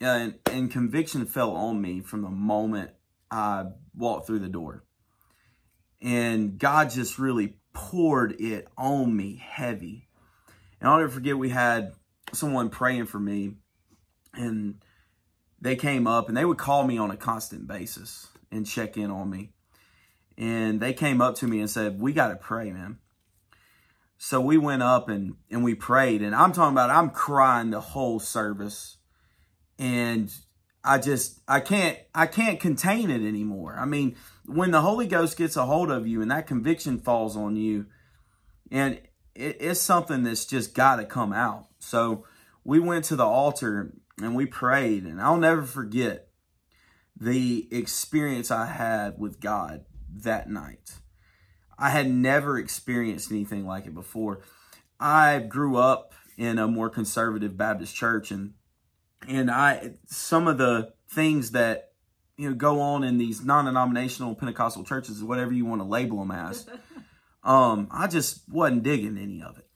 and, and conviction fell on me from the moment I walked through the door. And God just really poured it on me heavy. And I'll never forget, we had someone praying for me, and they came up and they would call me on a constant basis and check in on me. And they came up to me and said, We got to pray, man. So we went up and, and we prayed. And I'm talking about, I'm crying the whole service. And I just, I can't, I can't contain it anymore. I mean, when the Holy Ghost gets a hold of you and that conviction falls on you, and it, it's something that's just got to come out. So we went to the altar and we prayed, and I'll never forget the experience I had with God that night. I had never experienced anything like it before. I grew up in a more conservative Baptist church and and I some of the things that you know go on in these non-denominational Pentecostal churches, whatever you want to label them as, um, I just wasn't digging any of it.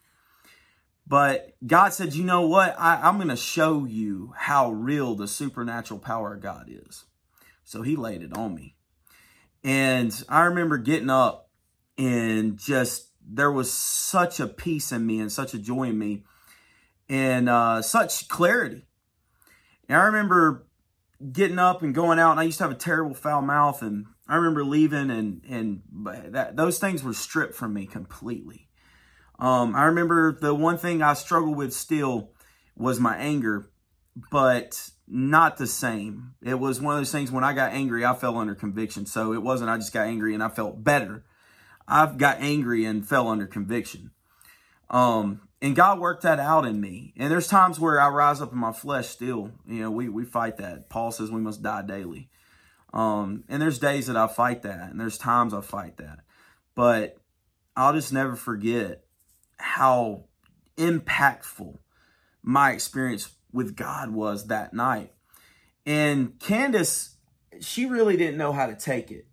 But God said, you know what? I, I'm going to show you how real the supernatural power of God is. So He laid it on me. And I remember getting up and just, there was such a peace in me and such a joy in me and uh, such clarity. And I remember getting up and going out, and I used to have a terrible foul mouth, and I remember leaving, and and that those things were stripped from me completely. Um, I remember the one thing I struggled with still was my anger, but not the same. It was one of those things when I got angry, I fell under conviction. So it wasn't I just got angry and I felt better. I've got angry and fell under conviction. Um, and God worked that out in me. And there's times where I rise up in my flesh still. You know, we, we fight that. Paul says we must die daily. Um, and there's days that I fight that, and there's times I fight that. But I'll just never forget how impactful my experience with God was that night. And Candace, she really didn't know how to take it.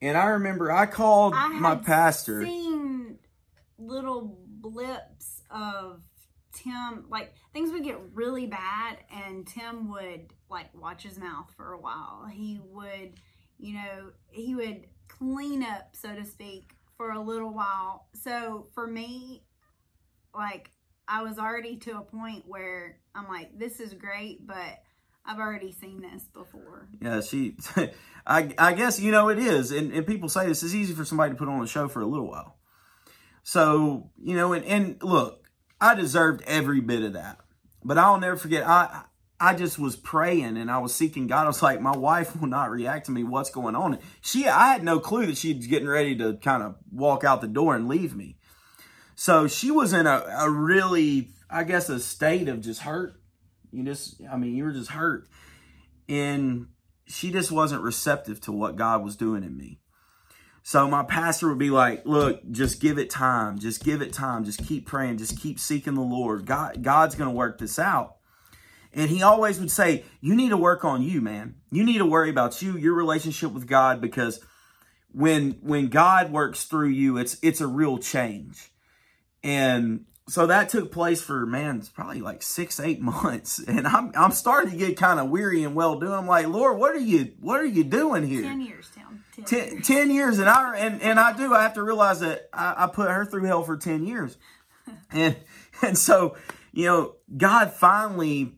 And I remember I called I my pastor. Seen little blips of Tim, like things would get really bad, and Tim would like watch his mouth for a while. He would, you know, he would clean up, so to speak, for a little while. So for me, like I was already to a point where I'm like, this is great, but I've already seen this before. Yeah, she, I, I guess, you know, it is. And, and people say this is easy for somebody to put on a show for a little while. So, you know, and, and look, I deserved every bit of that. But I'll never forget, I, I just was praying and I was seeking God. I was like, my wife will not react to me. What's going on? She, I had no clue that she's getting ready to kind of walk out the door and leave me. So she was in a, a really, I guess, a state of just hurt. You just, I mean, you were just hurt. And she just wasn't receptive to what God was doing in me. So my pastor would be like, look, just give it time. Just give it time. Just keep praying. Just keep seeking the Lord. God, God's going to work this out. And he always would say, you need to work on you, man. You need to worry about you, your relationship with God, because when, when God works through you, it's, it's a real change. And so that took place for man, it's probably like six, eight months. And I'm I'm starting to get kind of weary and well doing. I'm like, Lord, what are you what are you doing here? Ten years, Tim. Ten, Ten, years. 10 years and I and, and I do I have to realize that I, I put her through hell for 10 years. And and so, you know, God finally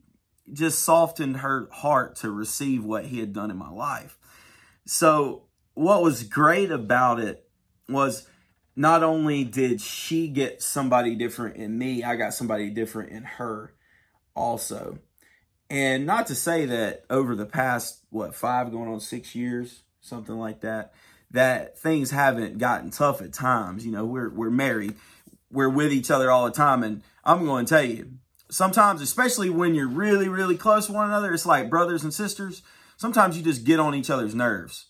just softened her heart to receive what he had done in my life. So what was great about it was not only did she get somebody different in me, I got somebody different in her also. And not to say that over the past, what, five going on six years, something like that, that things haven't gotten tough at times. You know, we're, we're married, we're with each other all the time. And I'm going to tell you, sometimes, especially when you're really, really close to one another, it's like brothers and sisters. Sometimes you just get on each other's nerves.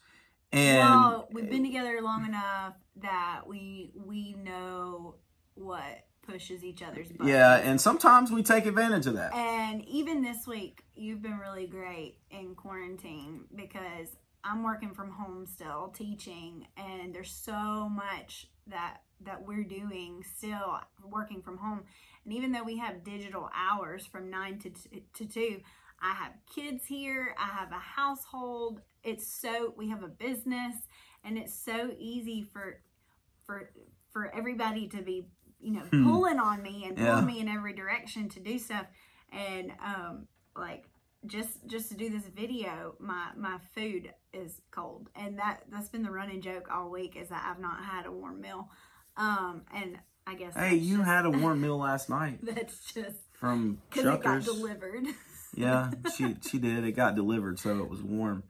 And well, we've been together long enough that we we know what pushes each other's buttons. yeah, and sometimes we take advantage of that. And even this week, you've been really great in quarantine because I'm working from home still, teaching, and there's so much that that we're doing still working from home. And even though we have digital hours from nine to to two, I have kids here. I have a household. It's so we have a business, and it's so easy for for for everybody to be you know Hmm. pulling on me and pulling me in every direction to do stuff, and um like just just to do this video, my my food is cold, and that that's been the running joke all week is that I've not had a warm meal, um and I guess Hey, you just- had a warm meal last night that's just from because it got delivered. Yeah, she she did. It got delivered, so it was warm.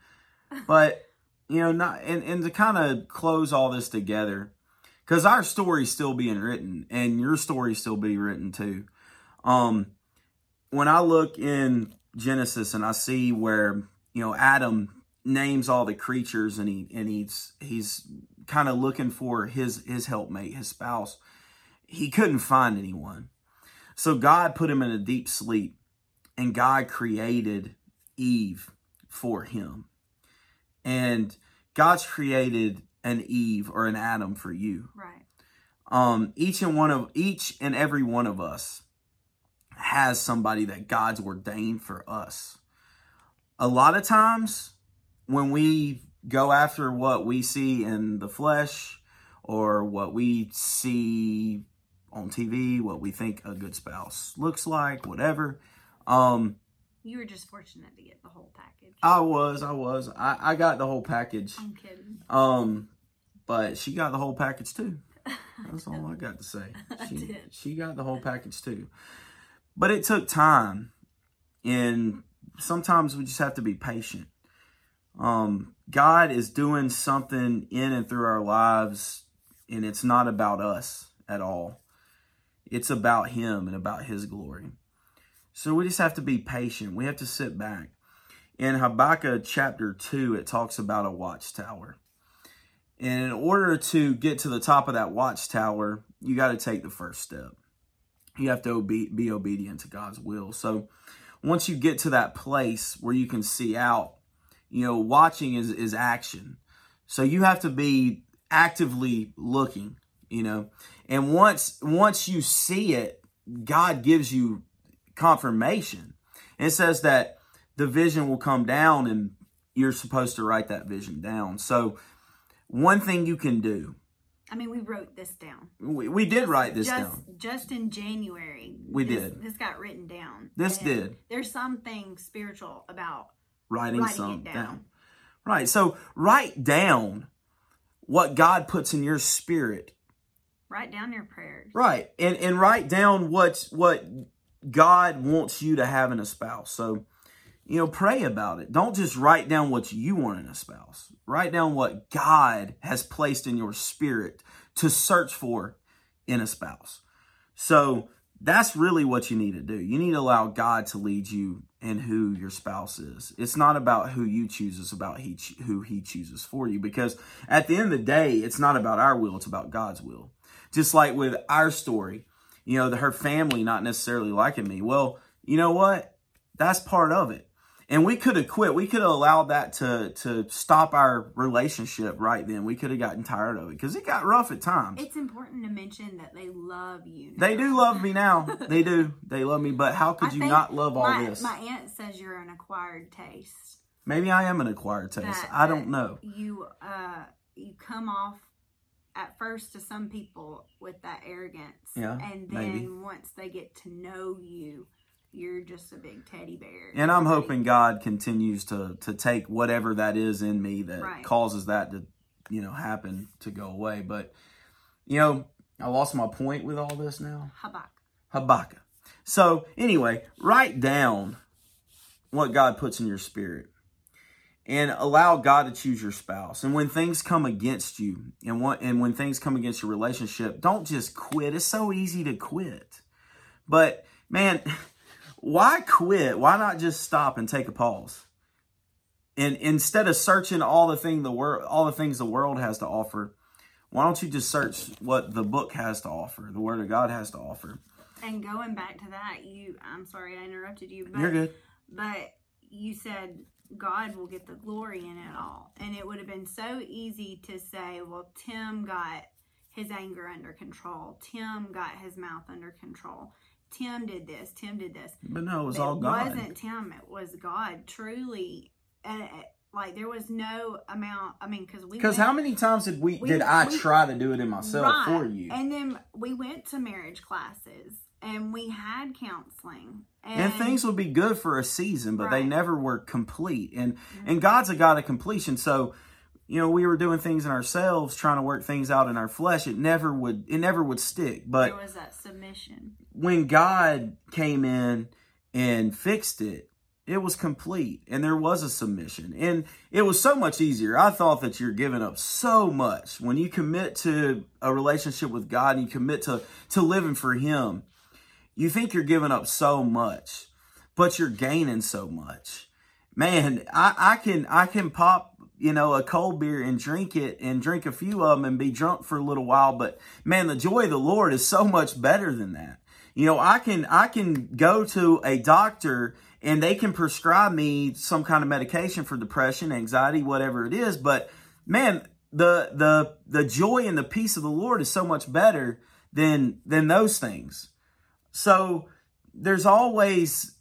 But you know, not and and to kind of close all this together, because our story's still being written, and your story's still being written too. Um, when I look in Genesis and I see where you know Adam names all the creatures, and he and he's he's kind of looking for his his helpmate, his spouse. He couldn't find anyone, so God put him in a deep sleep and God created Eve for him. And God's created an Eve or an Adam for you. right. Um, each and one of each and every one of us has somebody that God's ordained for us. A lot of times when we go after what we see in the flesh or what we see on TV, what we think a good spouse looks like, whatever, um, You were just fortunate to get the whole package. I was, I was. I, I got the whole package. I'm kidding. Um, but she got the whole package too. That's all I got to say. She, she got the whole package too. But it took time. And sometimes we just have to be patient. Um, God is doing something in and through our lives, and it's not about us at all. It's about Him and about His glory. So we just have to be patient. We have to sit back. In Habakkuk chapter 2, it talks about a watchtower. And in order to get to the top of that watchtower, you got to take the first step. You have to obe- be obedient to God's will. So once you get to that place where you can see out, you know, watching is, is action. So you have to be actively looking, you know. And once once you see it, God gives you confirmation. It says that the vision will come down and you're supposed to write that vision down. So one thing you can do, I mean, we wrote this down. we, we did write this just, down. Just in January. We this, did. This got written down. This did. There's something spiritual about Writing, writing some it down. down. Right. So write down what God puts in your spirit. write down your prayers. Right. And and write down what what God wants you to have in a spouse. So you know, pray about it. Don't just write down what you want in a spouse. Write down what God has placed in your spirit to search for in a spouse. So that's really what you need to do. You need to allow God to lead you in who your spouse is. It's not about who you choose, it's about he, who he chooses for you. Because at the end of the day, it's not about our will, it's about God's will. Just like with our story, you know, the, her family not necessarily liking me. Well, you know what? That's part of it. And we could have quit. We could have allowed that to to stop our relationship right then. We could have gotten tired of it because it got rough at times. It's important to mention that they love you. They do love me now. They do. They love me. But how could I you not love all my, this? My aunt says you're an acquired taste. Maybe I am an acquired taste. That- I don't know. You uh you come off at first to some people with that arrogance. Yeah, And then maybe. once they get to know you, you're just a big teddy bear. And I'm hoping God continues to to take whatever that is in me that Right. causes that to, you know, happen to go away. But you know, I lost my point with all this now. Habakkuk. Habakkuk. So anyway, write down what God puts in your spirit and allow God to choose your spouse. And when things come against you and what and when things come against your relationship, don't just quit. It's so easy to quit. But man, why quit? Why not just stop and take a pause? And instead of searching all the thing the world all the things the world has to offer, why don't you just search what the book has to offer, the word of God has to offer? And going back to that, you I'm sorry I interrupted you, but You're good. but you said God will get the glory in it all. And it would have been so easy to say, well, Tim got his anger under control. Tim got his mouth under control. Tim did this, Tim did this. But no, it was but all God. It wasn't Tim, it was God. Truly, and uh, like there was no amount. I mean, because we Because how many times did we, We- did I we- try to do it in myself Right. for you? And then we went to marriage classes and we had counseling. And, and things would be good for a season, but they never were complete. And Mhm. and God's a God of completion. So, you know, we were doing things in ourselves, trying to work things out in our flesh. It never would it never would stick. But there was that submission. when God came in and fixed it, it was complete and there was a submission. And it was so much easier. I thought that you're giving up so much when you commit to a relationship with God and you commit to to living for him. You think you're giving up so much, but you're gaining so much. Man, I, I can I can pop you know a cold beer and drink it and drink a few of them and be drunk for a little while, but man, the joy of the Lord is so much better than that. You know, I can I can go to a doctor and they can prescribe me some kind of medication for depression, anxiety, whatever it is, but man, the the the joy and the peace of the Lord is so much better than than those things. So there's always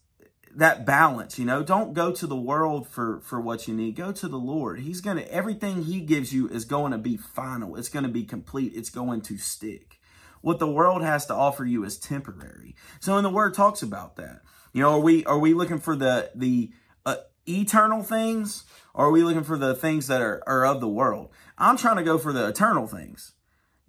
that balance, you know. Don't go to the world for for what you need. Go to the Lord. He's going to everything he gives you is going to be final. It's going to be complete. It's going to stick. What the world has to offer you is temporary. So and the word talks about that. You know, are we are we looking for the the uh, eternal things or are we looking for the things that are, are of the world? I'm trying to go for the eternal things.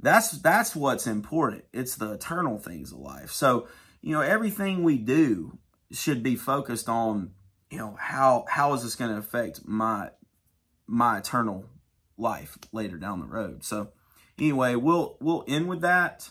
That's that's what's important. It's the eternal things of life. So, you know, everything we do should be focused on, you know, how how is this going to affect my my eternal life later down the road. So, anyway, we'll we'll end with that.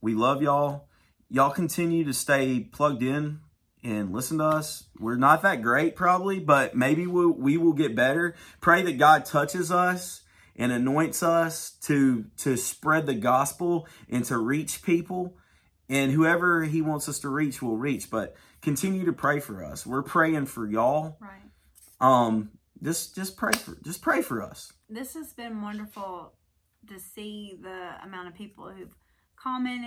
We love y'all. Y'all continue to stay plugged in and listen to us. We're not that great probably, but maybe we we will get better. Pray that God touches us and anoints us to to spread the gospel and to reach people. And whoever he wants us to reach will reach. But continue to pray for us. We're praying for y'all. Right. um just just pray for just pray for us. This has been wonderful to see the amount of people who've commented